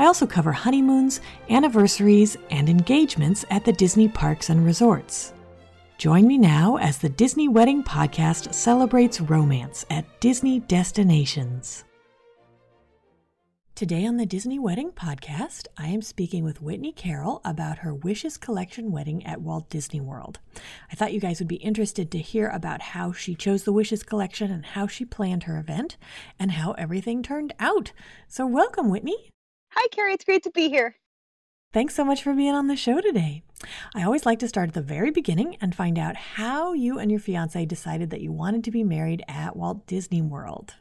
I also cover honeymoons, anniversaries, and engagements at the Disney parks and resorts. Join me now as the Disney Wedding Podcast celebrates romance at Disney destinations. Today on the Disney Wedding Podcast, I am speaking with Whitney Carroll about her Wishes Collection wedding at Walt Disney World. I thought you guys would be interested to hear about how she chose the Wishes Collection and how she planned her event and how everything turned out. So, welcome, Whitney. Hi, Carrie. It's great to be here. Thanks so much for being on the show today. I always like to start at the very beginning and find out how you and your fiance decided that you wanted to be married at Walt Disney World.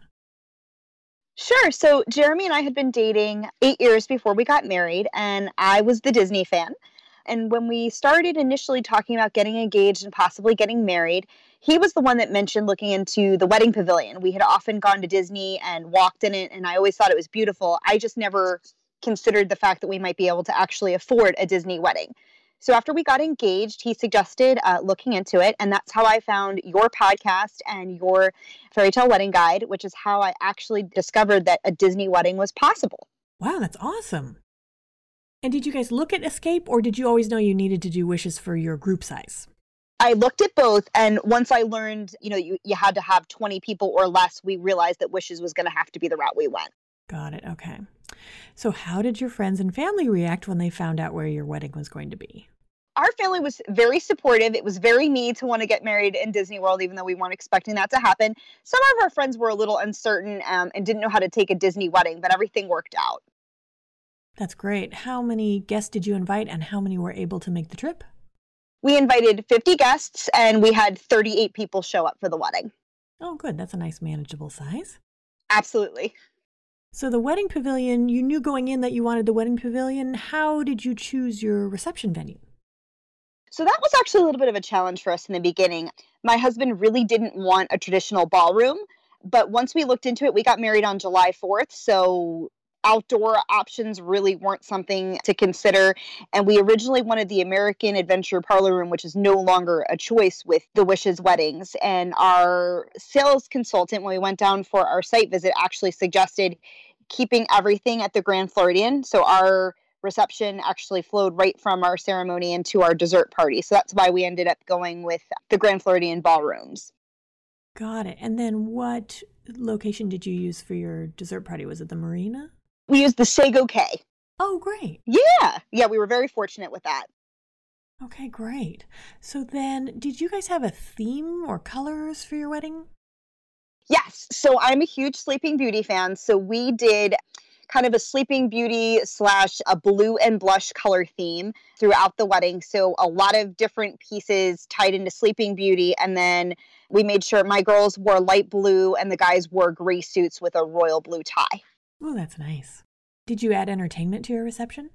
Sure. So, Jeremy and I had been dating eight years before we got married, and I was the Disney fan. And when we started initially talking about getting engaged and possibly getting married, he was the one that mentioned looking into the wedding pavilion. We had often gone to Disney and walked in it, and I always thought it was beautiful. I just never considered the fact that we might be able to actually afford a Disney wedding. So after we got engaged, he suggested uh, looking into it, and that's how I found your podcast and your fairy tale wedding guide, which is how I actually discovered that a Disney wedding was possible. Wow, that's awesome! And did you guys look at Escape, or did you always know you needed to do wishes for your group size? I looked at both, and once I learned, you know, you, you had to have 20 people or less, we realized that Wishes was going to have to be the route we went. Got it. Okay. So, how did your friends and family react when they found out where your wedding was going to be? Our family was very supportive. It was very me to want to get married in Disney World, even though we weren't expecting that to happen. Some of our friends were a little uncertain um, and didn't know how to take a Disney wedding, but everything worked out. That's great. How many guests did you invite, and how many were able to make the trip? We invited 50 guests, and we had 38 people show up for the wedding. Oh, good. That's a nice, manageable size. Absolutely. So, the wedding pavilion, you knew going in that you wanted the wedding pavilion. How did you choose your reception venue? So, that was actually a little bit of a challenge for us in the beginning. My husband really didn't want a traditional ballroom, but once we looked into it, we got married on July 4th. So, outdoor options really weren't something to consider. And we originally wanted the American Adventure Parlor Room, which is no longer a choice with the Wishes weddings. And our sales consultant, when we went down for our site visit, actually suggested keeping everything at the Grand Floridian. So our reception actually flowed right from our ceremony into our dessert party. So that's why we ended up going with the Grand Floridian ballrooms. Got it. And then what location did you use for your dessert party? Was it the marina? We used the Sago Cay. Oh, great. Yeah. Yeah, we were very fortunate with that. Okay, great. So then, did you guys have a theme or colors for your wedding? Yes. So I'm a huge Sleeping Beauty fan. So we did kind of a Sleeping Beauty slash a blue and blush color theme throughout the wedding. So a lot of different pieces tied into Sleeping Beauty. And then we made sure my girls wore light blue and the guys wore gray suits with a royal blue tie. Oh, that's nice. Did you add entertainment to your reception?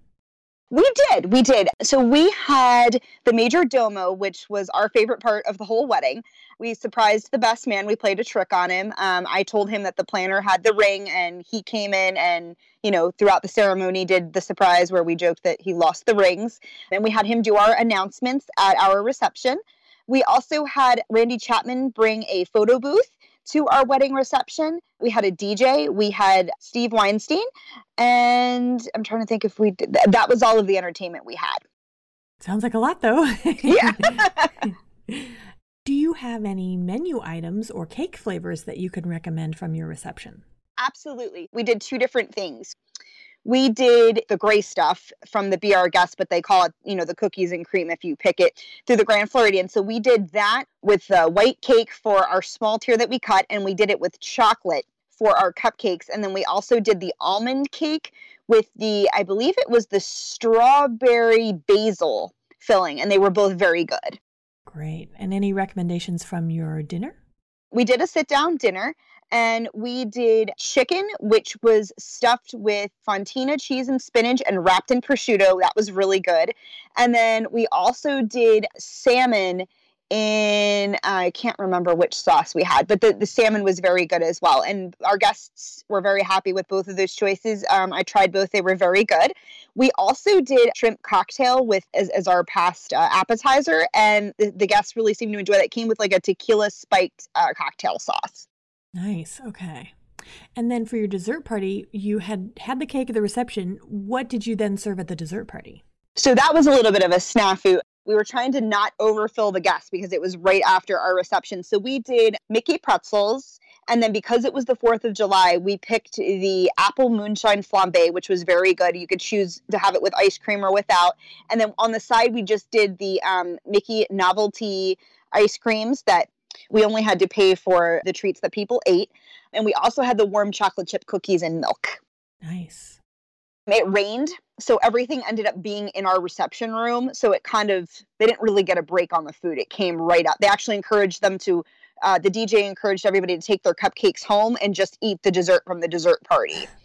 We did. We did. So we had the Major Domo, which was our favorite part of the whole wedding. We surprised the best man. We played a trick on him. Um, I told him that the planner had the ring, and he came in and, you know, throughout the ceremony did the surprise where we joked that he lost the rings. And we had him do our announcements at our reception. We also had Randy Chapman bring a photo booth to our wedding reception. We had a DJ, we had Steve Weinstein, and I'm trying to think if we did that was all of the entertainment we had. Sounds like a lot though. yeah. Do you have any menu items or cake flavors that you can recommend from your reception? Absolutely. We did two different things. We did the gray stuff from the Be Our Guest, but they call it, you know, the cookies and cream if you pick it through the Grand Floridian. So we did that with the white cake for our small tier that we cut, and we did it with chocolate for our cupcakes. And then we also did the almond cake with the, I believe it was the strawberry basil filling, and they were both very good. Great. And any recommendations from your dinner? We did a sit down dinner and we did chicken, which was stuffed with fontina cheese and spinach and wrapped in prosciutto. That was really good. And then we also did salmon in I can't remember which sauce we had, but the, the salmon was very good as well. And our guests were very happy with both of those choices. Um, I tried both; they were very good. We also did shrimp cocktail with as, as our past uh, appetizer, and the, the, guests really seemed to enjoy that. It came with like a tequila spiked uh, cocktail sauce. Nice. Okay. And then for your dessert party, you had had the cake at the reception. What did you then serve at the dessert party? So that was a little bit of a snafu we were trying to not overfill the guests because it was right after our reception. So we did Mickey pretzels. And then because it was the 4th of July, we picked the apple moonshine flambe, which was very good. You could choose to have it with ice cream or without. And then on the side, we just did the um, Mickey novelty ice creams that we only had to pay for the treats that people ate. And we also had the warm chocolate chip cookies and milk. Nice. It rained, so everything ended up being in our reception room. So it kind of, they didn't really get a break on the food. It came right up. They actually encouraged them to, uh, the DJ encouraged everybody to take their cupcakes home and just eat the dessert from the dessert party.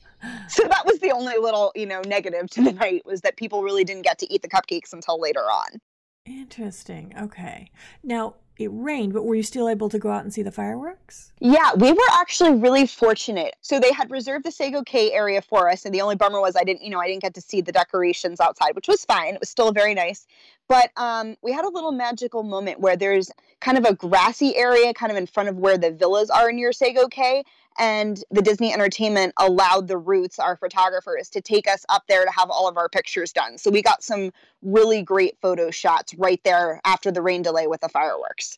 So that was the only little, you know, negative to the night was that people really didn't get to eat the cupcakes until later on. Interesting. Okay. Now, it rained, but were you still able to go out and see the fireworks? Yeah, we were actually really fortunate. So they had reserved the Sago Cay area for us, and the only bummer was I didn't, you know, I didn't get to see the decorations outside, which was fine. It was still very nice. But um, we had a little magical moment where there's kind of a grassy area, kind of in front of where the villas are near Sago Cay, and the Disney Entertainment allowed the Roots, our photographers, to take us up there to have all of our pictures done. So we got some really great photo shots right there after the rain delay with the fireworks.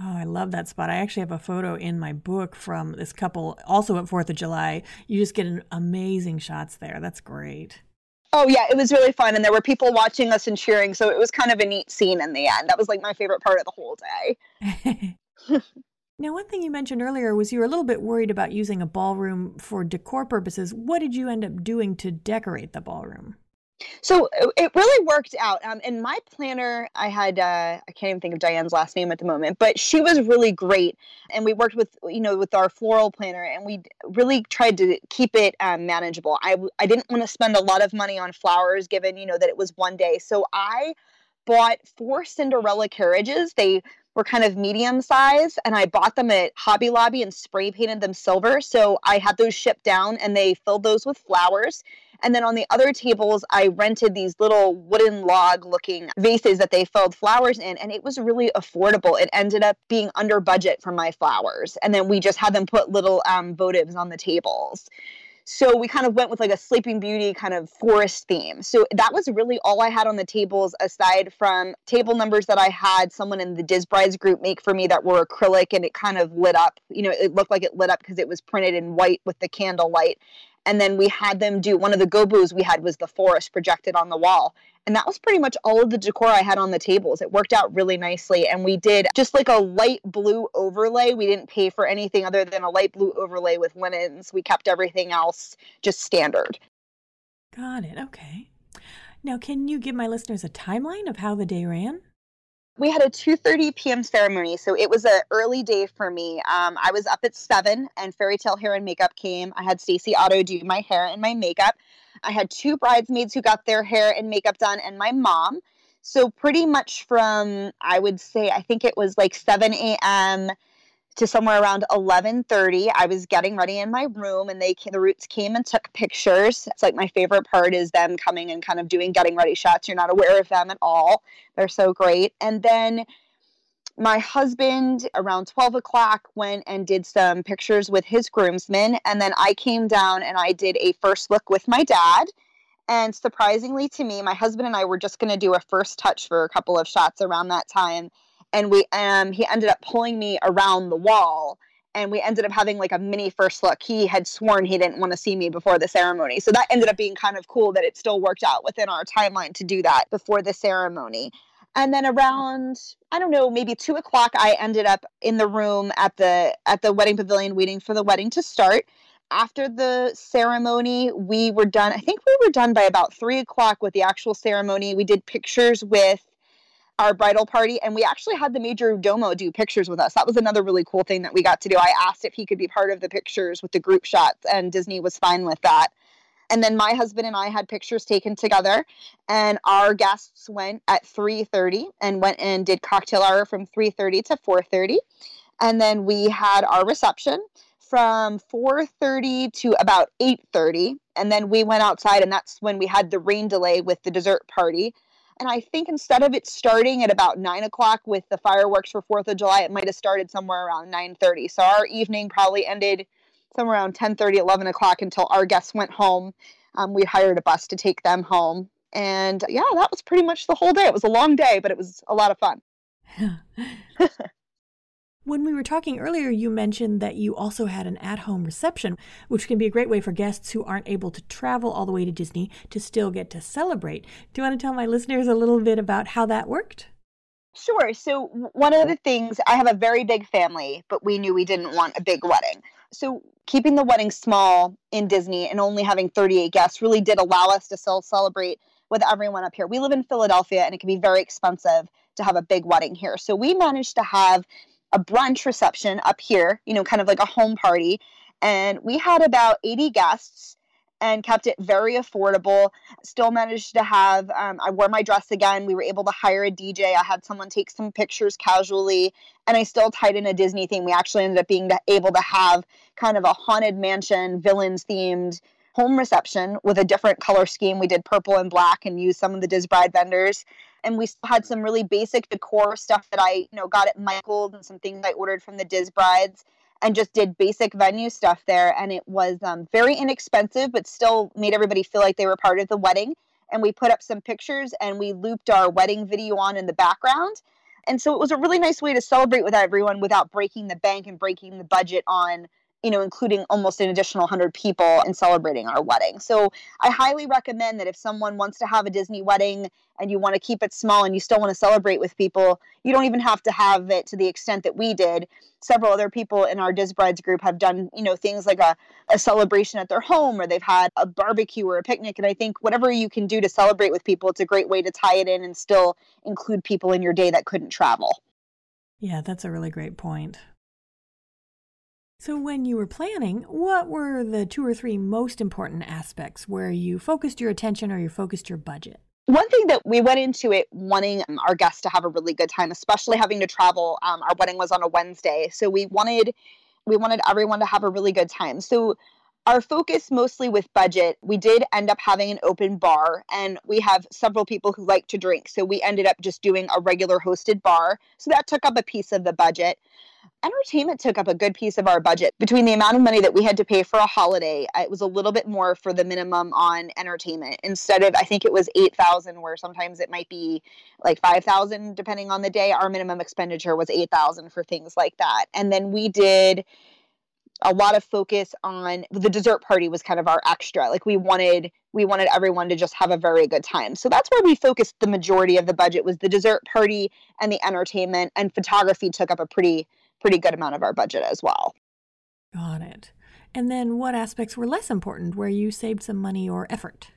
Oh, I love that spot. I actually have a photo in my book from this couple, also at 4th of July. You just get amazing shots there. That's great. Oh, yeah, it was really fun. And there were people watching us and cheering. So it was kind of a neat scene in the end. That was like my favorite part of the whole day. Now, one thing you mentioned earlier was you were a little bit worried about using a ballroom for decor purposes. What did you end up doing to decorate the ballroom? So it really worked out. Um, and my planner, I had, uh, I can't even think of Diane's last name at the moment, but she was really great. And we worked with, you know, with our floral planner and we really tried to keep it um, manageable. I, I didn't want to spend a lot of money on flowers given, you know, that it was one day. So I bought four Cinderella carriages. They were kind of medium size and I bought them at Hobby Lobby and spray painted them silver. So I had those shipped down and they filled those with flowers. And then on the other tables, I rented these little wooden log looking vases that they filled flowers in. And it was really affordable. It ended up being under budget for my flowers. And then we just had them put little um, votives on the tables. So we kind of went with like a Sleeping Beauty kind of forest theme. So that was really all I had on the tables aside from table numbers that I had someone in the Diz Brides group make for me that were acrylic and it kind of lit up. You know, it looked like it lit up because it was printed in white with the candle light. And then we had them do one of the gobos we had was the forest projected on the wall. And that was pretty much all of the decor I had on the tables. It worked out really nicely. And we did just like a light blue overlay. We didn't pay for anything other than a light blue overlay with linens. We kept everything else just standard. Got it. Okay. Now, can you give my listeners a timeline of how the day ran? We had a 2.30 p.m ceremony so it was an early day for me. Um, i was up at 7 and fairy tale hair and makeup came. I had stacy otto do my hair and my makeup. I had two bridesmaids who got their hair and makeup done and my mom. So pretty much from i would say i think it was like 7 a.m to somewhere around 11:30 I was getting ready in my room and they the roots came and took pictures. It's like my favorite part is them coming and kind of doing getting ready shots. You're not aware of them at all. They're so great. And then my husband around 12 o'clock went and did some pictures with his groomsmen and then I came down and I did a first look with my dad. And surprisingly to me my husband and I were just going to do a first touch for a couple of shots around that time and we um he ended up pulling me around the wall and we ended up having like a mini first look. He had sworn he didn't want to see me before the ceremony. So that ended up being kind of cool that it still worked out within our timeline to do that before the ceremony. And then around, I don't know, maybe two o'clock, I ended up in the room at the at the wedding pavilion waiting for the wedding to start. After the ceremony, we were done. I think we were done by about three o'clock with the actual ceremony. We did pictures with our bridal party and we actually had the major domo do pictures with us. That was another really cool thing that we got to do. I asked if he could be part of the pictures with the group shots and disney was fine with that. And then my husband and i had pictures taken together and our guests went at 3.30 and went and did cocktail hour from 3.30 to 4.30 and then we had our reception from 4.30 to about 8.30 and then we went outside and that's when we had the rain delay with the dessert party and I think instead of it starting at about nine o'clock with the fireworks for Fourth of July, it might have started somewhere around nine thirty. So our evening probably ended somewhere around 10 30, 11 o'clock until our guests went home. Um, we hired a bus to take them home. And yeah, that was pretty much the whole day. It was a long day, but it was a lot of fun. When we were talking earlier, you mentioned that you also had an at home reception, which can be a great way for guests who aren't able to travel all the way to Disney to still get to celebrate. Do you want to tell my listeners a little bit about how that worked? Sure. So, one of the things, I have a very big family, but we knew we didn't want a big wedding. So, keeping the wedding small in Disney and only having 38 guests really did allow us to still celebrate with everyone up here. We live in Philadelphia and it can be very expensive to have a big wedding here. So, we managed to have a brunch reception up here, you know, kind of like a home party. And we had about 80 guests and kept it very affordable. Still managed to have, um, I wore my dress again. We were able to hire a DJ. I had someone take some pictures casually, and I still tied in a Disney theme. We actually ended up being able to have kind of a haunted mansion, villains themed home reception with a different color scheme. We did purple and black and used some of the Disbride vendors and we had some really basic decor stuff that I, you know, got at Michael's and some things I ordered from the Diz Brides and just did basic venue stuff there. And it was um, very inexpensive, but still made everybody feel like they were part of the wedding. And we put up some pictures and we looped our wedding video on in the background. And so it was a really nice way to celebrate with everyone without breaking the bank and breaking the budget on you know, including almost an additional 100 people and celebrating our wedding. So I highly recommend that if someone wants to have a Disney wedding and you want to keep it small and you still want to celebrate with people, you don't even have to have it to the extent that we did. Several other people in our Diz Brides group have done, you know, things like a, a celebration at their home or they've had a barbecue or a picnic. And I think whatever you can do to celebrate with people, it's a great way to tie it in and still include people in your day that couldn't travel. Yeah, that's a really great point. So, when you were planning, what were the two or three most important aspects where you focused your attention or you focused your budget? One thing that we went into it wanting our guests to have a really good time, especially having to travel. Um, our wedding was on a Wednesday, so we wanted we wanted everyone to have a really good time. So our focus mostly with budget, we did end up having an open bar, and we have several people who like to drink. So we ended up just doing a regular hosted bar. So that took up a piece of the budget entertainment took up a good piece of our budget. Between the amount of money that we had to pay for a holiday, uh, it was a little bit more for the minimum on entertainment. Instead of I think it was 8,000 where sometimes it might be like 5,000 depending on the day, our minimum expenditure was 8,000 for things like that. And then we did a lot of focus on the dessert party was kind of our extra like we wanted we wanted everyone to just have a very good time so that's where we focused the majority of the budget was the dessert party and the entertainment and photography took up a pretty pretty good amount of our budget as well. Got it. And then what aspects were less important where you saved some money or effort?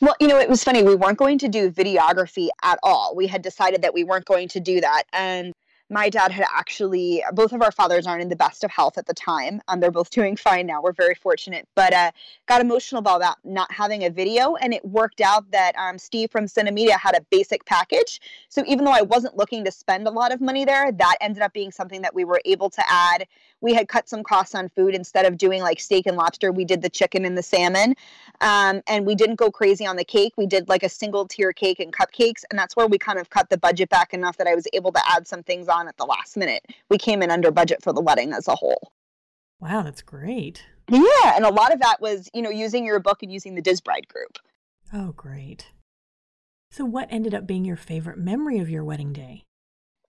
Well, you know, it was funny. We weren't going to do videography at all. We had decided that we weren't going to do that. And my dad had actually both of our fathers aren't in the best of health at the time um, they're both doing fine now we're very fortunate but uh, got emotional about that not having a video and it worked out that um, steve from cinemedia had a basic package so even though i wasn't looking to spend a lot of money there that ended up being something that we were able to add. We had cut some costs on food instead of doing like steak and lobster we did the chicken and the salmon um, and we didn't go crazy on the cake we did like a single tier cake and cupcakes and that's where we kind of cut the budget back enough that i was able to add some things on at the last minute we came in under budget for the wedding as a whole wow that's great yeah and a lot of that was you know using your book and using the disbride group oh great so what ended up being your favorite memory of your wedding day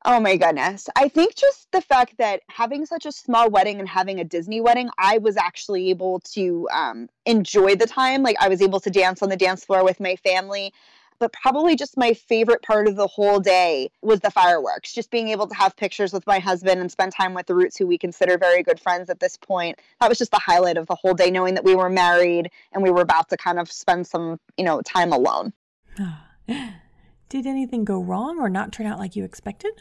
Oh my goodness. I think just the fact that having such a small wedding and having a Disney wedding, I was actually able to um, enjoy the time. Like, I was able to dance on the dance floor with my family. But probably just my favorite part of the whole day was the fireworks. Just being able to have pictures with my husband and spend time with the Roots, who we consider very good friends at this point. That was just the highlight of the whole day, knowing that we were married and we were about to kind of spend some, you know, time alone. Did anything go wrong or not turn out like you expected?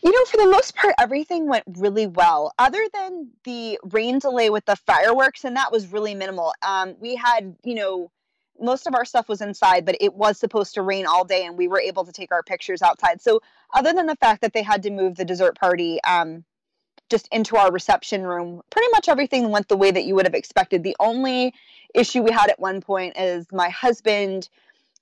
You know, for the most part, everything went really well, other than the rain delay with the fireworks, and that was really minimal. Um, we had, you know, most of our stuff was inside, but it was supposed to rain all day, and we were able to take our pictures outside. So, other than the fact that they had to move the dessert party um, just into our reception room, pretty much everything went the way that you would have expected. The only issue we had at one point is my husband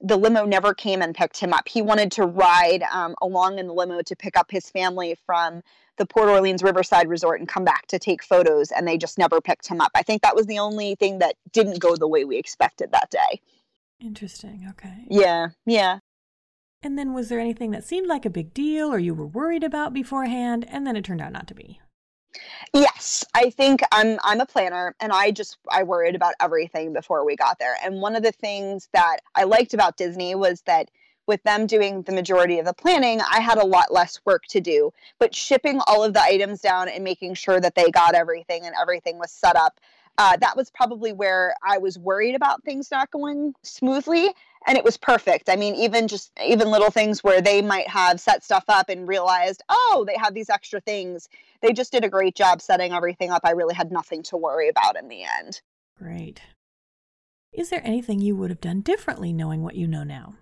the limo never came and picked him up. He wanted to ride um, along in the limo to pick up his family from the Port Orleans Riverside Resort and come back to take photos, and they just never picked him up. I think that was the only thing that didn't go the way we expected that day. Interesting. Okay. Yeah. Yeah. And then was there anything that seemed like a big deal or you were worried about beforehand, and then it turned out not to be? Yes, I think I'm I'm a planner and I just I worried about everything before we got there. And one of the things that I liked about Disney was that with them doing the majority of the planning, I had a lot less work to do. But shipping all of the items down and making sure that they got everything and everything was set up, uh, that was probably where I was worried about things not going smoothly and it was perfect. I mean, even just even little things where they might have set stuff up and realized, oh, they have these extra things. They just did a great job setting everything up. I really had nothing to worry about in the end. Great. Is there anything you would have done differently knowing what you know now?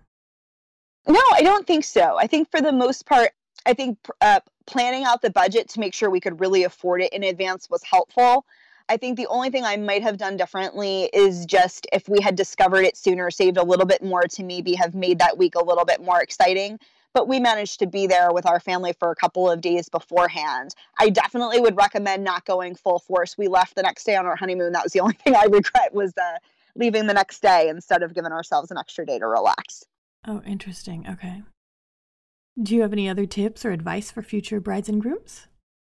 No, I don't think so. I think for the most part, I think uh, planning out the budget to make sure we could really afford it in advance was helpful. I think the only thing I might have done differently is just if we had discovered it sooner, saved a little bit more to maybe have made that week a little bit more exciting. But we managed to be there with our family for a couple of days beforehand. I definitely would recommend not going full force. We left the next day on our honeymoon. That was the only thing I regret was uh, leaving the next day instead of giving ourselves an extra day to relax. Oh, interesting. Okay. Do you have any other tips or advice for future brides and grooms?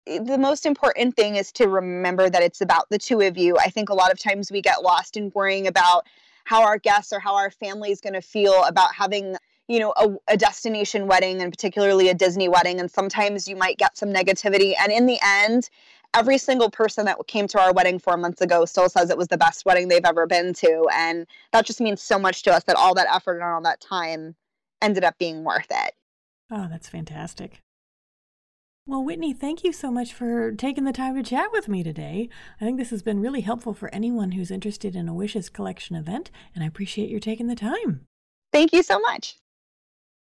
Eh, the most important thing is to remember that it's about the two of you. I think a lot of times we get lost in worrying about how our guests or how our family is going to feel about having you know a, a, destination wedding and particularly a disney wedding and sometimes you might get some negativity. And in the end every single person that came to our wedding four months ago still says it was the best wedding they've ever been to. And that just means so much to us that all that effort and all that time ended up being worth it. Oh that's fantastic well, Whitney, thank you so much for taking the time to chat with me today. I think this has been really helpful for anyone who's interested in a Wishes Collection event, and I appreciate your taking the time. Thank you so much.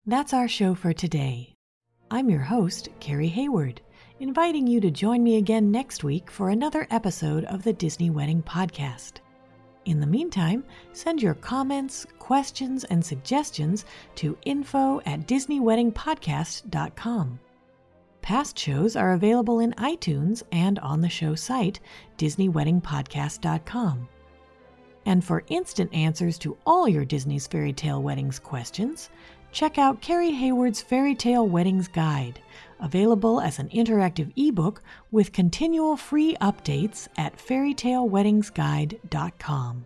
That's our show for today. I'm your host, Carrie Hayward, inviting you to join me again next week for another episode of the Disney Wedding Podcast. In the meantime, send your comments, questions, and suggestions to info at DisneyWeddingPodcast.com. Past shows are available in iTunes and on the show site, DisneyWeddingPodcast.com. And for instant answers to all your Disney's Fairy Tale Weddings questions, check out Carrie Hayward's Fairy Tale Weddings Guide, available as an interactive ebook with continual free updates at fairytaleweddingsguide.com.